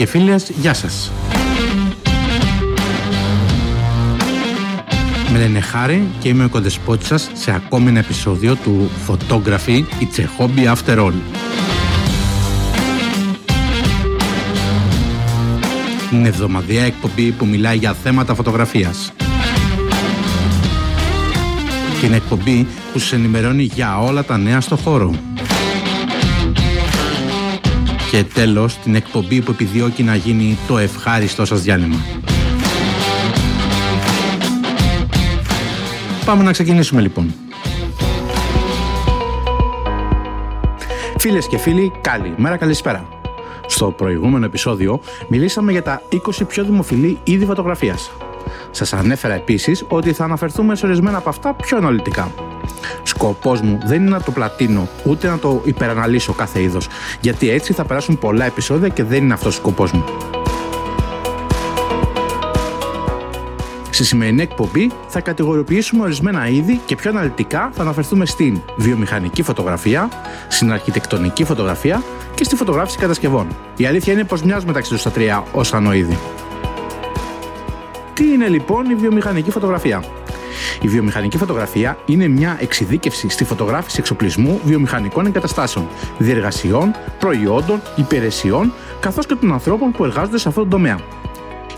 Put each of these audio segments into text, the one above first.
και φίλες, γεια σας. Με λένε Χάρη και είμαι ο κοντεσπότης σας σε ακόμη ένα επεισόδιο του Photography It's a Hobby After All. Είναι εβδομαδιαία εκπομπή που μιλάει για θέματα φωτογραφίας. Την εκπομπή που σας ενημερώνει για όλα τα νέα στο χώρο. Και τέλος, την εκπομπή που επιδιώκει να γίνει το ευχάριστό σας διάλειμμα. Πάμε να ξεκινήσουμε λοιπόν. Φίλες και φίλοι, καλημέρα, καλησπέρα. Στο προηγούμενο επεισόδιο μιλήσαμε για τα 20 πιο δημοφιλή είδη φωτογραφίας. Σας ανέφερα επίσης ότι θα αναφερθούμε σε ορισμένα από αυτά πιο αναλυτικά. Σκοπός μου δεν είναι να το πλατείνω ούτε να το υπεραναλύσω κάθε είδος, γιατί έτσι θα περάσουν πολλά επεισόδια και δεν είναι αυτός ο σκοπός μου. Στη σημερινή εκπομπή θα κατηγοριοποιήσουμε ορισμένα είδη και πιο αναλυτικά θα αναφερθούμε στην βιομηχανική φωτογραφία, στην αρχιτεκτονική φωτογραφία και στη φωτογράφηση κατασκευών. Η αλήθεια είναι πως μοιάζουν μεταξύ τους τα τρία ως ανοίδη. Τι είναι λοιπόν η βιομηχανική φωτογραφία; Η βιομηχανική φωτογραφία είναι μια εξειδίκευση στη φωτογράφηση εξοπλισμού βιομηχανικών εγκαταστάσεων, διεργασιών, προϊόντων, υπηρεσιών καθώς και των ανθρώπων που εργάζονται σε αυτόν τον τομέα.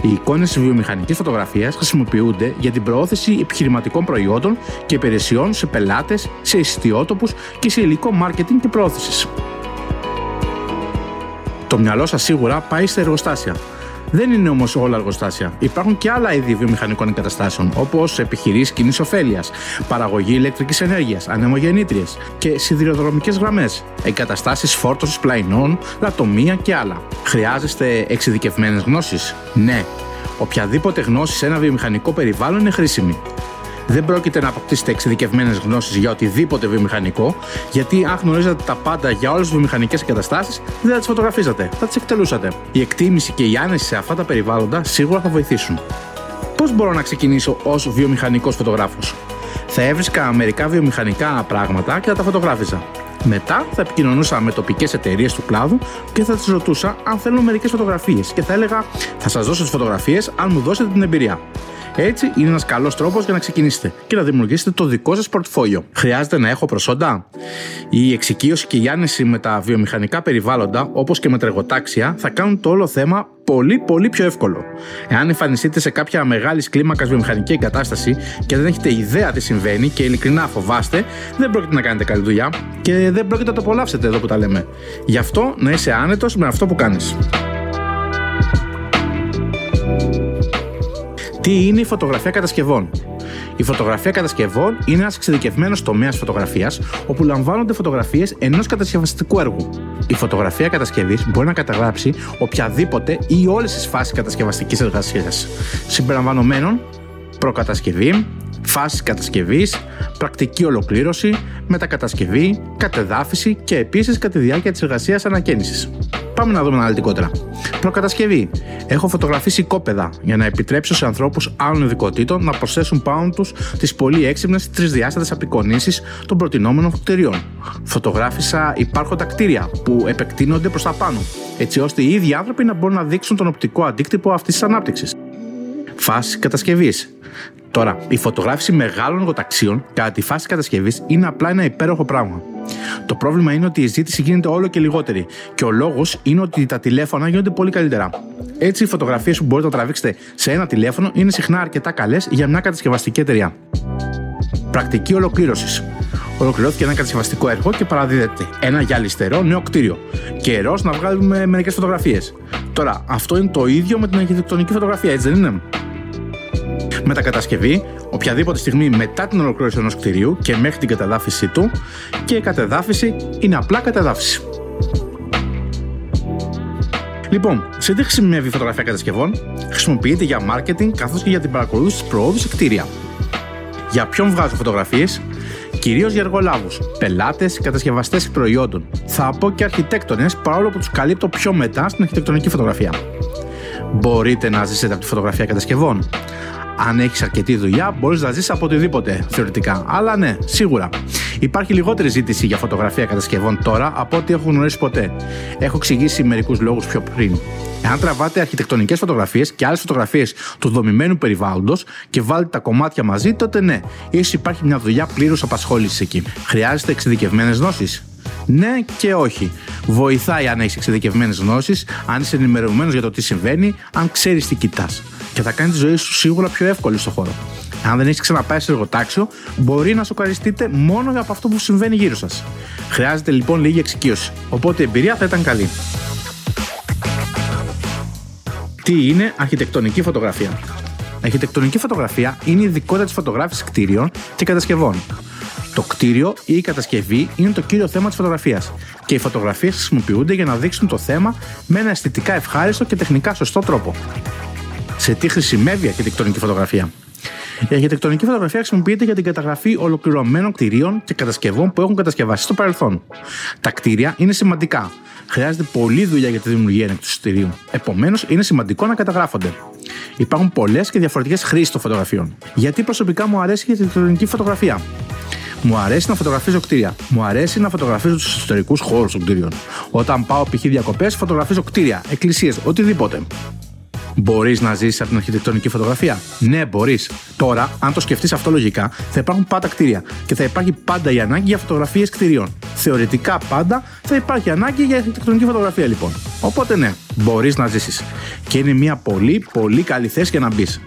Οι εικόνες τη βιομηχανικής φωτογραφίας χρησιμοποιούνται για την προώθηση επιχειρηματικών προϊόντων και υπηρεσιών σε πελάτες, σε ιστιότοπους και σε υλικό μάρκετινγκ και προώθησης. Το μυαλό σας σίγουρα πάει στα εργοστάσια. Δεν είναι όμως όλα εργοστάσια. Υπάρχουν και άλλα είδη βιομηχανικών εγκαταστάσεων, όπως επιχειρήσεις κοινής ωφέλειας, παραγωγή ηλεκτρικής ενέργειας, ανεμογεννήτριες και σιδηροδρομικές γραμμές, εγκαταστάσεις φόρτωσης πλαϊνών, λατομεία και άλλα. Χρειάζεστε εξειδικευμένες γνώσεις; Ναι. Οποιαδήποτε γνώση σε ένα βιομηχανικό περιβάλλον είναι χρήσιμη δεν πρόκειται να αποκτήσετε εξειδικευμένες γνώσεις για οτιδήποτε βιομηχανικό, γιατί αν γνωρίζατε τα πάντα για όλες τις βιομηχανικές εγκαταστάσεις, δεν θα τις φωτογραφίζατε, θα τις εκτελούσατε. Η εκτίμηση και η άνεση σε αυτά τα περιβάλλοντα σίγουρα θα βοηθήσουν. Πώς μπορώ να ξεκινήσω ως βιομηχανικός φωτογράφος; Θα έβρισκα μερικά βιομηχανικά πράγματα και θα τα φωτογράφιζα. Μετά θα επικοινωνούσα με τοπικές εταιρείες του κλάδου και θα τις ρωτούσα αν θέλουν μερικές φωτογραφίες και θα έλεγα Θα σας δώσω τις φωτογραφίες αν μου δώσετε την εμπειρία. Έτσι είναι ένας καλός τρόπος για να ξεκινήσετε και να δημιουργήσετε το δικό σας πορτφόλιο. Χρειάζεται να έχω προσόντα; Η εξοικείωση και η άνεση με τα βιομηχανικά περιβάλλοντα, όπως και με τα εργοτάξια, θα κάνουν το όλο θέμα πολύ πολύ πιο εύκολο. Εάν εμφανιστείτε σε κάποια μεγάλης κλίμακας βιομηχανική εγκατάσταση και δεν έχετε ιδέα τι συμβαίνει και ειλικρινά φοβάστε, δεν πρόκειται να κάνετε καλή δουλειά και δεν πρόκειται να το απολαύσετε εδώ που τα λέμε. Γι' αυτό να είσαι άνετος με αυτό που κάνεις. Τι είναι η φωτογραφία κατασκευών; Η φωτογραφία κατασκευών είναι ένας εξειδικευμένος τομέας φωτογραφίας όπου λαμβάνονται φωτογραφίες ενός κατασκευαστικού έργου. Η φωτογραφία κατασκευής μπορεί να καταγράψει οποιαδήποτε ή όλες τις φάσεις κατασκευαστικής εργασίας, συμπεριλαμβανομένων προκατασκευή, φάση κατασκευής, πρακτική ολοκλήρωση, μετακατασκευή, κατεδάφιση και επίσης κατά τη διάρκεια της εργασίας ανακαίνησης. Πάμε να δούμε αναλυτικότερα. Προκατασκευή. Έχω φωτογραφίσει οικόπεδα για να επιτρέψω σε ανθρώπους άλλων ειδικοτήτων να προσθέσουν πάνω τους τις πολύ έξυπνες τρισδιάστατες απεικονίσεις των προτινόμενων κτηρίων. Φωτογράφησα υπάρχοντα κτίρια που επεκτείνονται προς τα πάνω, έτσι ώστε οι ίδιοι άνθρωποι να μπορούν να δείξουν τον οπτικό αντίκτυπο αυτής της ανάπτυξης. Φάση κατασκευής. Τώρα, η φωτογράφηση μεγάλων εργοταξίων κατά τη φάση κατασκευής είναι απλά ένα υπέροχο πράγμα. Το πρόβλημα είναι ότι η ζήτηση γίνεται όλο και λιγότερη και ο λόγος είναι ότι τα τηλέφωνα γίνονται πολύ καλύτερα. Έτσι, οι φωτογραφίες που μπορείτε να τραβήξετε σε ένα τηλέφωνο είναι συχνά αρκετά καλές για μια κατασκευαστική εταιρεία. Πρακτική ολοκλήρωσης. Ολοκληρώθηκε ένα κατασκευαστικό έργο και παραδίδεται ένα γυαλιστερό νέο κτίριο. Καιρός να βγάλουμε μερικές φωτογραφίες. Τώρα, αυτό είναι το ίδιο με την αρχιτεκτονική φωτογραφία, έτσι δεν είναι; Μετακατασκευή, οποιαδήποτε στιγμή μετά την ολοκλήρωση ενός κτηρίου και μέχρι την κατεδάφιση του, και η κατεδάφιση είναι απλά κατεδάφιση. Λοιπόν, σε τι χρησιμεύει η φωτογραφία κατασκευών, χρησιμοποιείται για marketing καθώς και για την παρακολούθηση της προόδου σε κτίρια. Για ποιον βγάζω φωτογραφίες, κυρίως για εργολάβους, πελάτες, κατασκευαστές προϊόντων. Θα πω και αρχιτέκτονες, παρόλο που τους καλύπτω πιο μετά στην αρχιτεκτονική φωτογραφία. Μπορείτε να ζήσετε από τη φωτογραφία κατασκευών αν έχεις αρκετή δουλειά, μπορείς να ζήσει από οτιδήποτε θεωρητικά. Αλλά ναι, σίγουρα. Υπάρχει λιγότερη ζήτηση για φωτογραφία κατασκευών τώρα από ό,τι έχω γνωρίσει ποτέ. Έχω εξηγήσει μερικούς λόγους πιο πριν. Εάν τραβάτε αρχιτεκτονικές φωτογραφίες και άλλες φωτογραφίες του δομημένου περιβάλλοντος και βάλετε τα κομμάτια μαζί, τότε ναι, ίσως υπάρχει μια δουλειά πλήρους απασχόλησης εκεί. Χρειάζεται εξειδικευμένες γνώσεις; Ναι και όχι. Βοηθάει αν έχεις εξειδικευμένες γνώσεις, αν είσαι ενημερωμένος για το τι συμβαίνει, αν ξέρεις τι κοιτάς. Και θα κάνει τη ζωή σου σίγουρα πιο εύκολη στο χώρο. Αν δεν έχεις ξαναπάει σε εργοτάξιο, μπορεί να σοκαριστείτε μόνο από αυτό που συμβαίνει γύρω σας. Χρειάζεται λοιπόν λίγη εξοικείωση. Οπότε η εμπειρία θα ήταν καλή. Τι είναι αρχιτεκτονική φωτογραφία; Αρχιτεκτονική φωτογραφία είναι η ειδικότητα της φωτογράφησης κτίριων και κατασκευών. Το κτίριο ή η κατασκευή είναι το κύριο θέμα της φωτογραφίας και οι φωτογραφίες χρησιμοποιούνται για να δείξουν το θέμα με ένα αισθητικά ευχάριστο και τεχνικά σωστό τρόπο. Σε τι χρησιμεύει η αρχιτεκτονική φωτογραφία. Η αρχιτεκτονική φωτογραφία χρησιμοποιείται για την καταγραφή ολοκληρωμένων κτηρίων και κατασκευών που έχουν κατασκευαστεί στο παρελθόν. Τα κτίρια είναι σημαντικά. Χρειάζεται πολλή δουλειά για τη δημιουργία ενό κτηρίου. Επομένως, είναι σημαντικό να καταγράφονται. Υπάρχουν πολλές και διαφορετικές χρήσεις των φωτογραφιών. Γιατί προσωπικά μου αρέσει η αρχιτεκτονική φωτογραφία; Μου αρέσει να φωτογραφίζω κτίρια. Μου αρέσει να φωτογραφίζω τους ιστορικούς χώρους των κτίριων. Όταν πάω π.χ. διακοπές, φωτογραφίζω κτίρια, εκκλησίες, οτιδήποτε. Μπορείς να ζήσεις από την αρχιτεκτονική φωτογραφία; Ναι, μπορείς. Τώρα, αν το σκεφτείς αυτό λογικά, θα υπάρχουν πάντα κτίρια και θα υπάρχει πάντα η ανάγκη για φωτογραφίες κτιρίων. Θεωρητικά πάντα θα υπάρχει ανάγκη για αρχιτεκτονική φωτογραφία λοιπόν. Οπότε ναι, μπορείς να ζήσεις. Και είναι μια πολύ πολύ καλή θέση για να μπεις.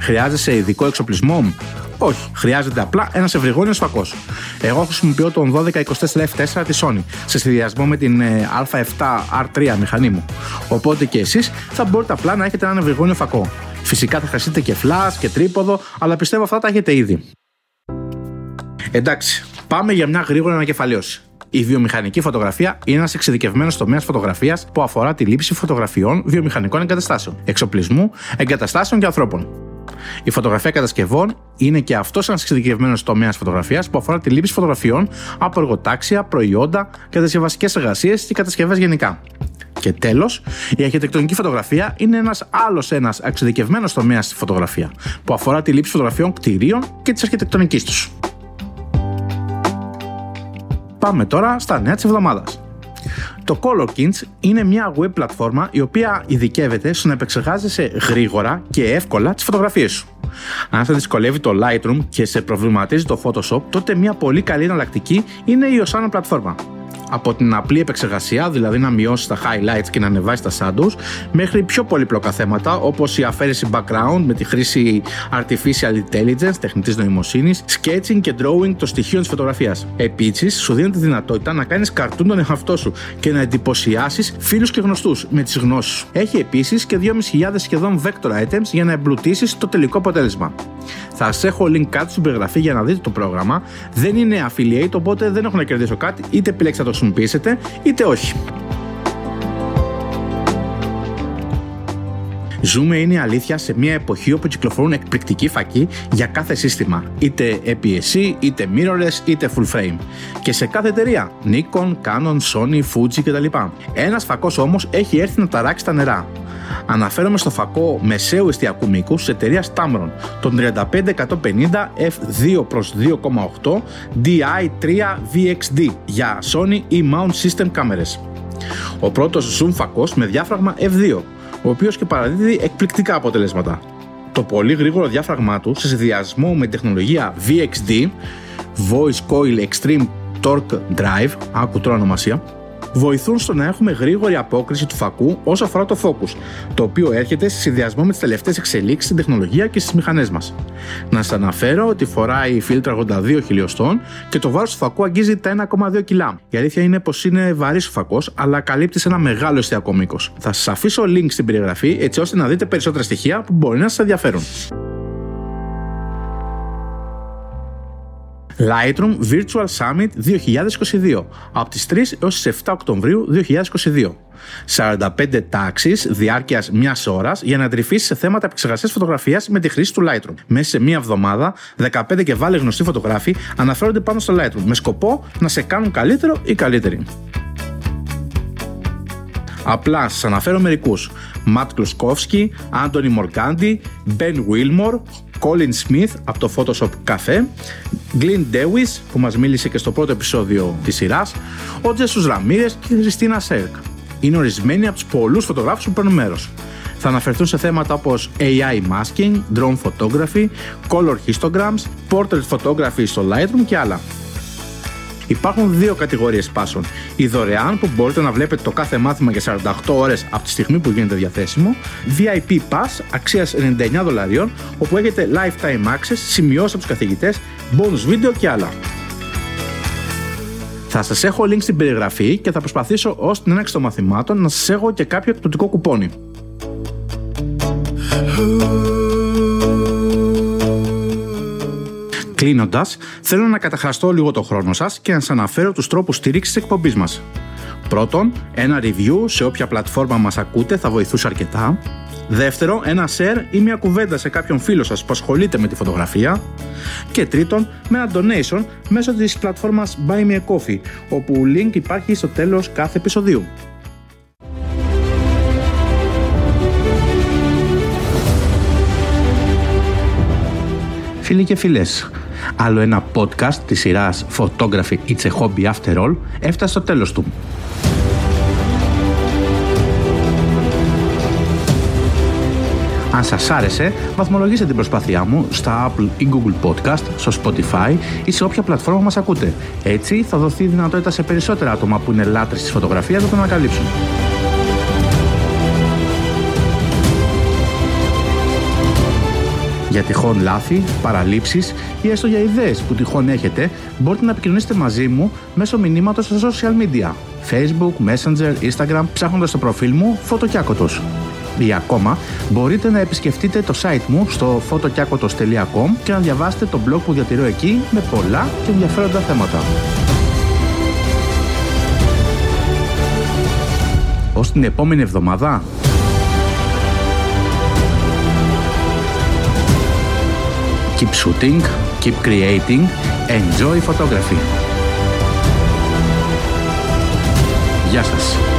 Χρειάζεσαι ειδικό εξοπλισμό; Όχι, χρειάζεται απλά ένας ευρυγόνιος φακός. Εγώ χρησιμοποιώ τον 1224 F4 της Sony σε συνδυασμό με την Α7 R3 μηχανή μου. Οπότε και εσείς θα μπορείτε απλά να έχετε έναν ευρυγόνιο φακό. Φυσικά θα χρειαστείτε και flash και τρίποδο, αλλά πιστεύω αυτά τα έχετε ήδη. Εντάξει, πάμε για μια γρήγορη ανακεφαλαίωση. Η βιομηχανική φωτογραφία είναι ένας εξειδικευμένος τομέας φωτογραφίας που αφορά τη λήψη φωτογραφιών βιομηχανικών εγκαταστάσεων, εξοπλισμού, εγκαταστάσεων και ανθρώπων. Η φωτογραφία κατασκευών είναι και αυτός ένας εξειδικευμένος τομέας φωτογραφίας που αφορά τη λήψη φωτογραφιών από εργοτάξια, προϊόντα, κατασκευαστικές εργασίες και κατασκευές γενικά. Και τέλος, η αρχιτεκτονική φωτογραφία είναι ένας άλλος ένας εξειδικευμένος τομέας στη φωτογραφία που αφορά τη λήψη φωτογραφιών κτηρίων και της αρχιτεκτονικής τους. Πάμε τώρα στα νέα της εβδομάδας. Το ColorKins είναι μια web πλατφόρμα η οποία ειδικεύεται στο να επεξεργάζεσαι γρήγορα και εύκολα τις φωτογραφίες σου. Αν σε δυσκολεύει το Lightroom και σε προβληματίζει το Photoshop, τότε μια πολύ καλή εναλλακτική είναι η Osana πλατφόρμα από την απλή επεξεργασία, δηλαδή να μειώσει τα highlights και να ανεβάσει τα shadows, μέχρι πιο πολύπλοκα θέματα όπως η αφαίρεση background με τη χρήση artificial intelligence, τεχνητής νοημοσύνης, sketching και drawing των στοιχείων της φωτογραφίας. Επίσης, σου δίνει τη δυνατότητα να κάνεις καρτούν τον εαυτό σου και να εντυπωσιάσεις φίλους και γνωστούς με τις γνώσεις σου. Έχει επίσης και 2.500 σχεδόν vector items για να εμπλουτίσεις το τελικό αποτέλεσμα. Θα σας έχω link κάτω στην περιγραφή για να δείτε το πρόγραμμα. Δεν είναι affiliate, οπότε δεν έχω να κερδίσω κάτι, είτε επιλέξετε να το χρησιμοποιήσετε, είτε όχι. Ζούμε είναι η αλήθεια σε μια εποχή όπου κυκλοφορούν εκπληκτικοί φακοί για κάθε σύστημα, είτε APS-C, είτε mirrorless, είτε full frame. Και σε κάθε εταιρεία, Nikon, Canon, Sony, Fuji κτλ. Ένας φακός όμως έχει έρθει να ταράξει τα νερά. Αναφέρομαι στο φακό μεσαίου εστιακού μήκους της εταιρείας Tamron, τον 35150 f2 προς 2,8 DI3 VXD για Sony E-mount system κάμερες. Ο πρώτος zoom φακός με διάφραγμα f2, ο οποίος και παραδίδει εκπληκτικά αποτελέσματα. Το πολύ γρήγορο διάφραγμά του σε συνδυασμό με τεχνολογία VXD, Voice Coil Extreme Torque Drive, άκου τώρα ονομασία, βοηθούν στο να έχουμε γρήγορη απόκριση του φακού όσο αφορά το focus, το οποίο έρχεται σε συνδυασμό με τις τελευταίες εξελίξεις στην τεχνολογία και στις μηχανές μας. Να σας αναφέρω ότι φοράει φίλτρα 82 χιλιοστών και το βάρος του φακού αγγίζει τα 1,2 κιλά. Η αλήθεια είναι πως είναι βαρύς ο φακός, αλλά καλύπτει σε ένα μεγάλο εστιακό μήκος. Θα σας αφήσω link στην περιγραφή έτσι ώστε να δείτε περισσότερα στοιχεία που μπορεί να σας ενδιαφέρουν. Lightroom Virtual Summit 2022 από τις 3 έως τις 7 Οκτωβρίου 2022. 45 τάξεις διάρκειας μιας ώρας για να τρυφήσει σε θέματα επεξεργασίας φωτογραφίας με τη χρήση του Lightroom. Μέσα σε μία εβδομάδα, 15 και βάλε γνωστοί φωτογράφοι αναφέρονται πάνω στο Lightroom με σκοπό να σε κάνουν καλύτερο ή καλύτερη. Απλά σας αναφέρω μερικούς. Ματ Κλουσκόφσκι, Άντωνι Μορκάντι, Μπεν Βίλμορ, Colin Smith από το Photoshop Cafe, Glenn Dewis που μας μίλησε και στο πρώτο επεισόδιο της σειράς, ο Τζέσους Ραμίρες και η Χριστίνα Σέρκ. είναι ορισμένοι από τους πολλούς φωτογράφους που παίρνουν μέρος. Θα αναφερθούν σε θέματα όπως AI masking, drone photography, color histograms, portrait photography στο Lightroom και άλλα. Υπάρχουν δύο κατηγορίες πάσων. Η δωρεάν που μπορείτε να βλέπετε το κάθε μάθημα για 48 ώρες από τη στιγμή που γίνεται διαθέσιμο. VIP Pass αξίας 99 δολαρίων, όπου έχετε lifetime access, σημειώσει από τους καθηγητές, bonus video και άλλα. Θα σας έχω link στην περιγραφή και θα προσπαθήσω ως την έναξη των μαθημάτων να σας έχω και κάποιο εκπτωτικό κουπόνι. Κλείνοντας, θέλω να καταχαστώ λίγο το χρόνο σας και να σας αναφέρω τους τρόπους στήριξης της εκπομπής μας. Πρώτον, ένα review σε όποια πλατφόρμα μας ακούτε θα βοηθούσε αρκετά. Δεύτερον, ένα share ή μια κουβέντα σε κάποιον φίλο σας που ασχολείται με τη φωτογραφία. Και τρίτον, με ένα donation μέσω της πλατφόρμας Buy Me a Coffee, όπου link υπάρχει στο τέλος κάθε επεισοδίου. Φίλοι και φίλες, άλλο ένα podcast της σειράς Photography It's a Hobby After All έφτασε στο τέλος του. Αν σας άρεσε, βαθμολογήστε την προσπάθειά μου στα Apple ή Google Podcast, στο Spotify ή σε όποια πλατφόρμα μας ακούτε. Έτσι θα δοθεί δυνατότητα σε περισσότερα άτομα που είναι λάτρες της φωτογραφίας να το ανακαλύψουν. Για τυχόν λάθη, παραλήψεις ή έστω για ιδέες που τυχόν έχετε, μπορείτε να επικοινωνήσετε μαζί μου μέσω μηνύματος στα social media. Facebook, Messenger, Instagram, ψάχνοντας το προφίλ μου Φωτοκιάκοτος. Ή ακόμα, μπορείτε να επισκεφτείτε το site μου στο fotokiakotos.com και να διαβάσετε το blog που διατηρώ εκεί με πολλά και ενδιαφέροντα θέματα. Ως την επόμενη εβδομάδα, Keep shooting, keep creating, enjoy photography. Γεια σας.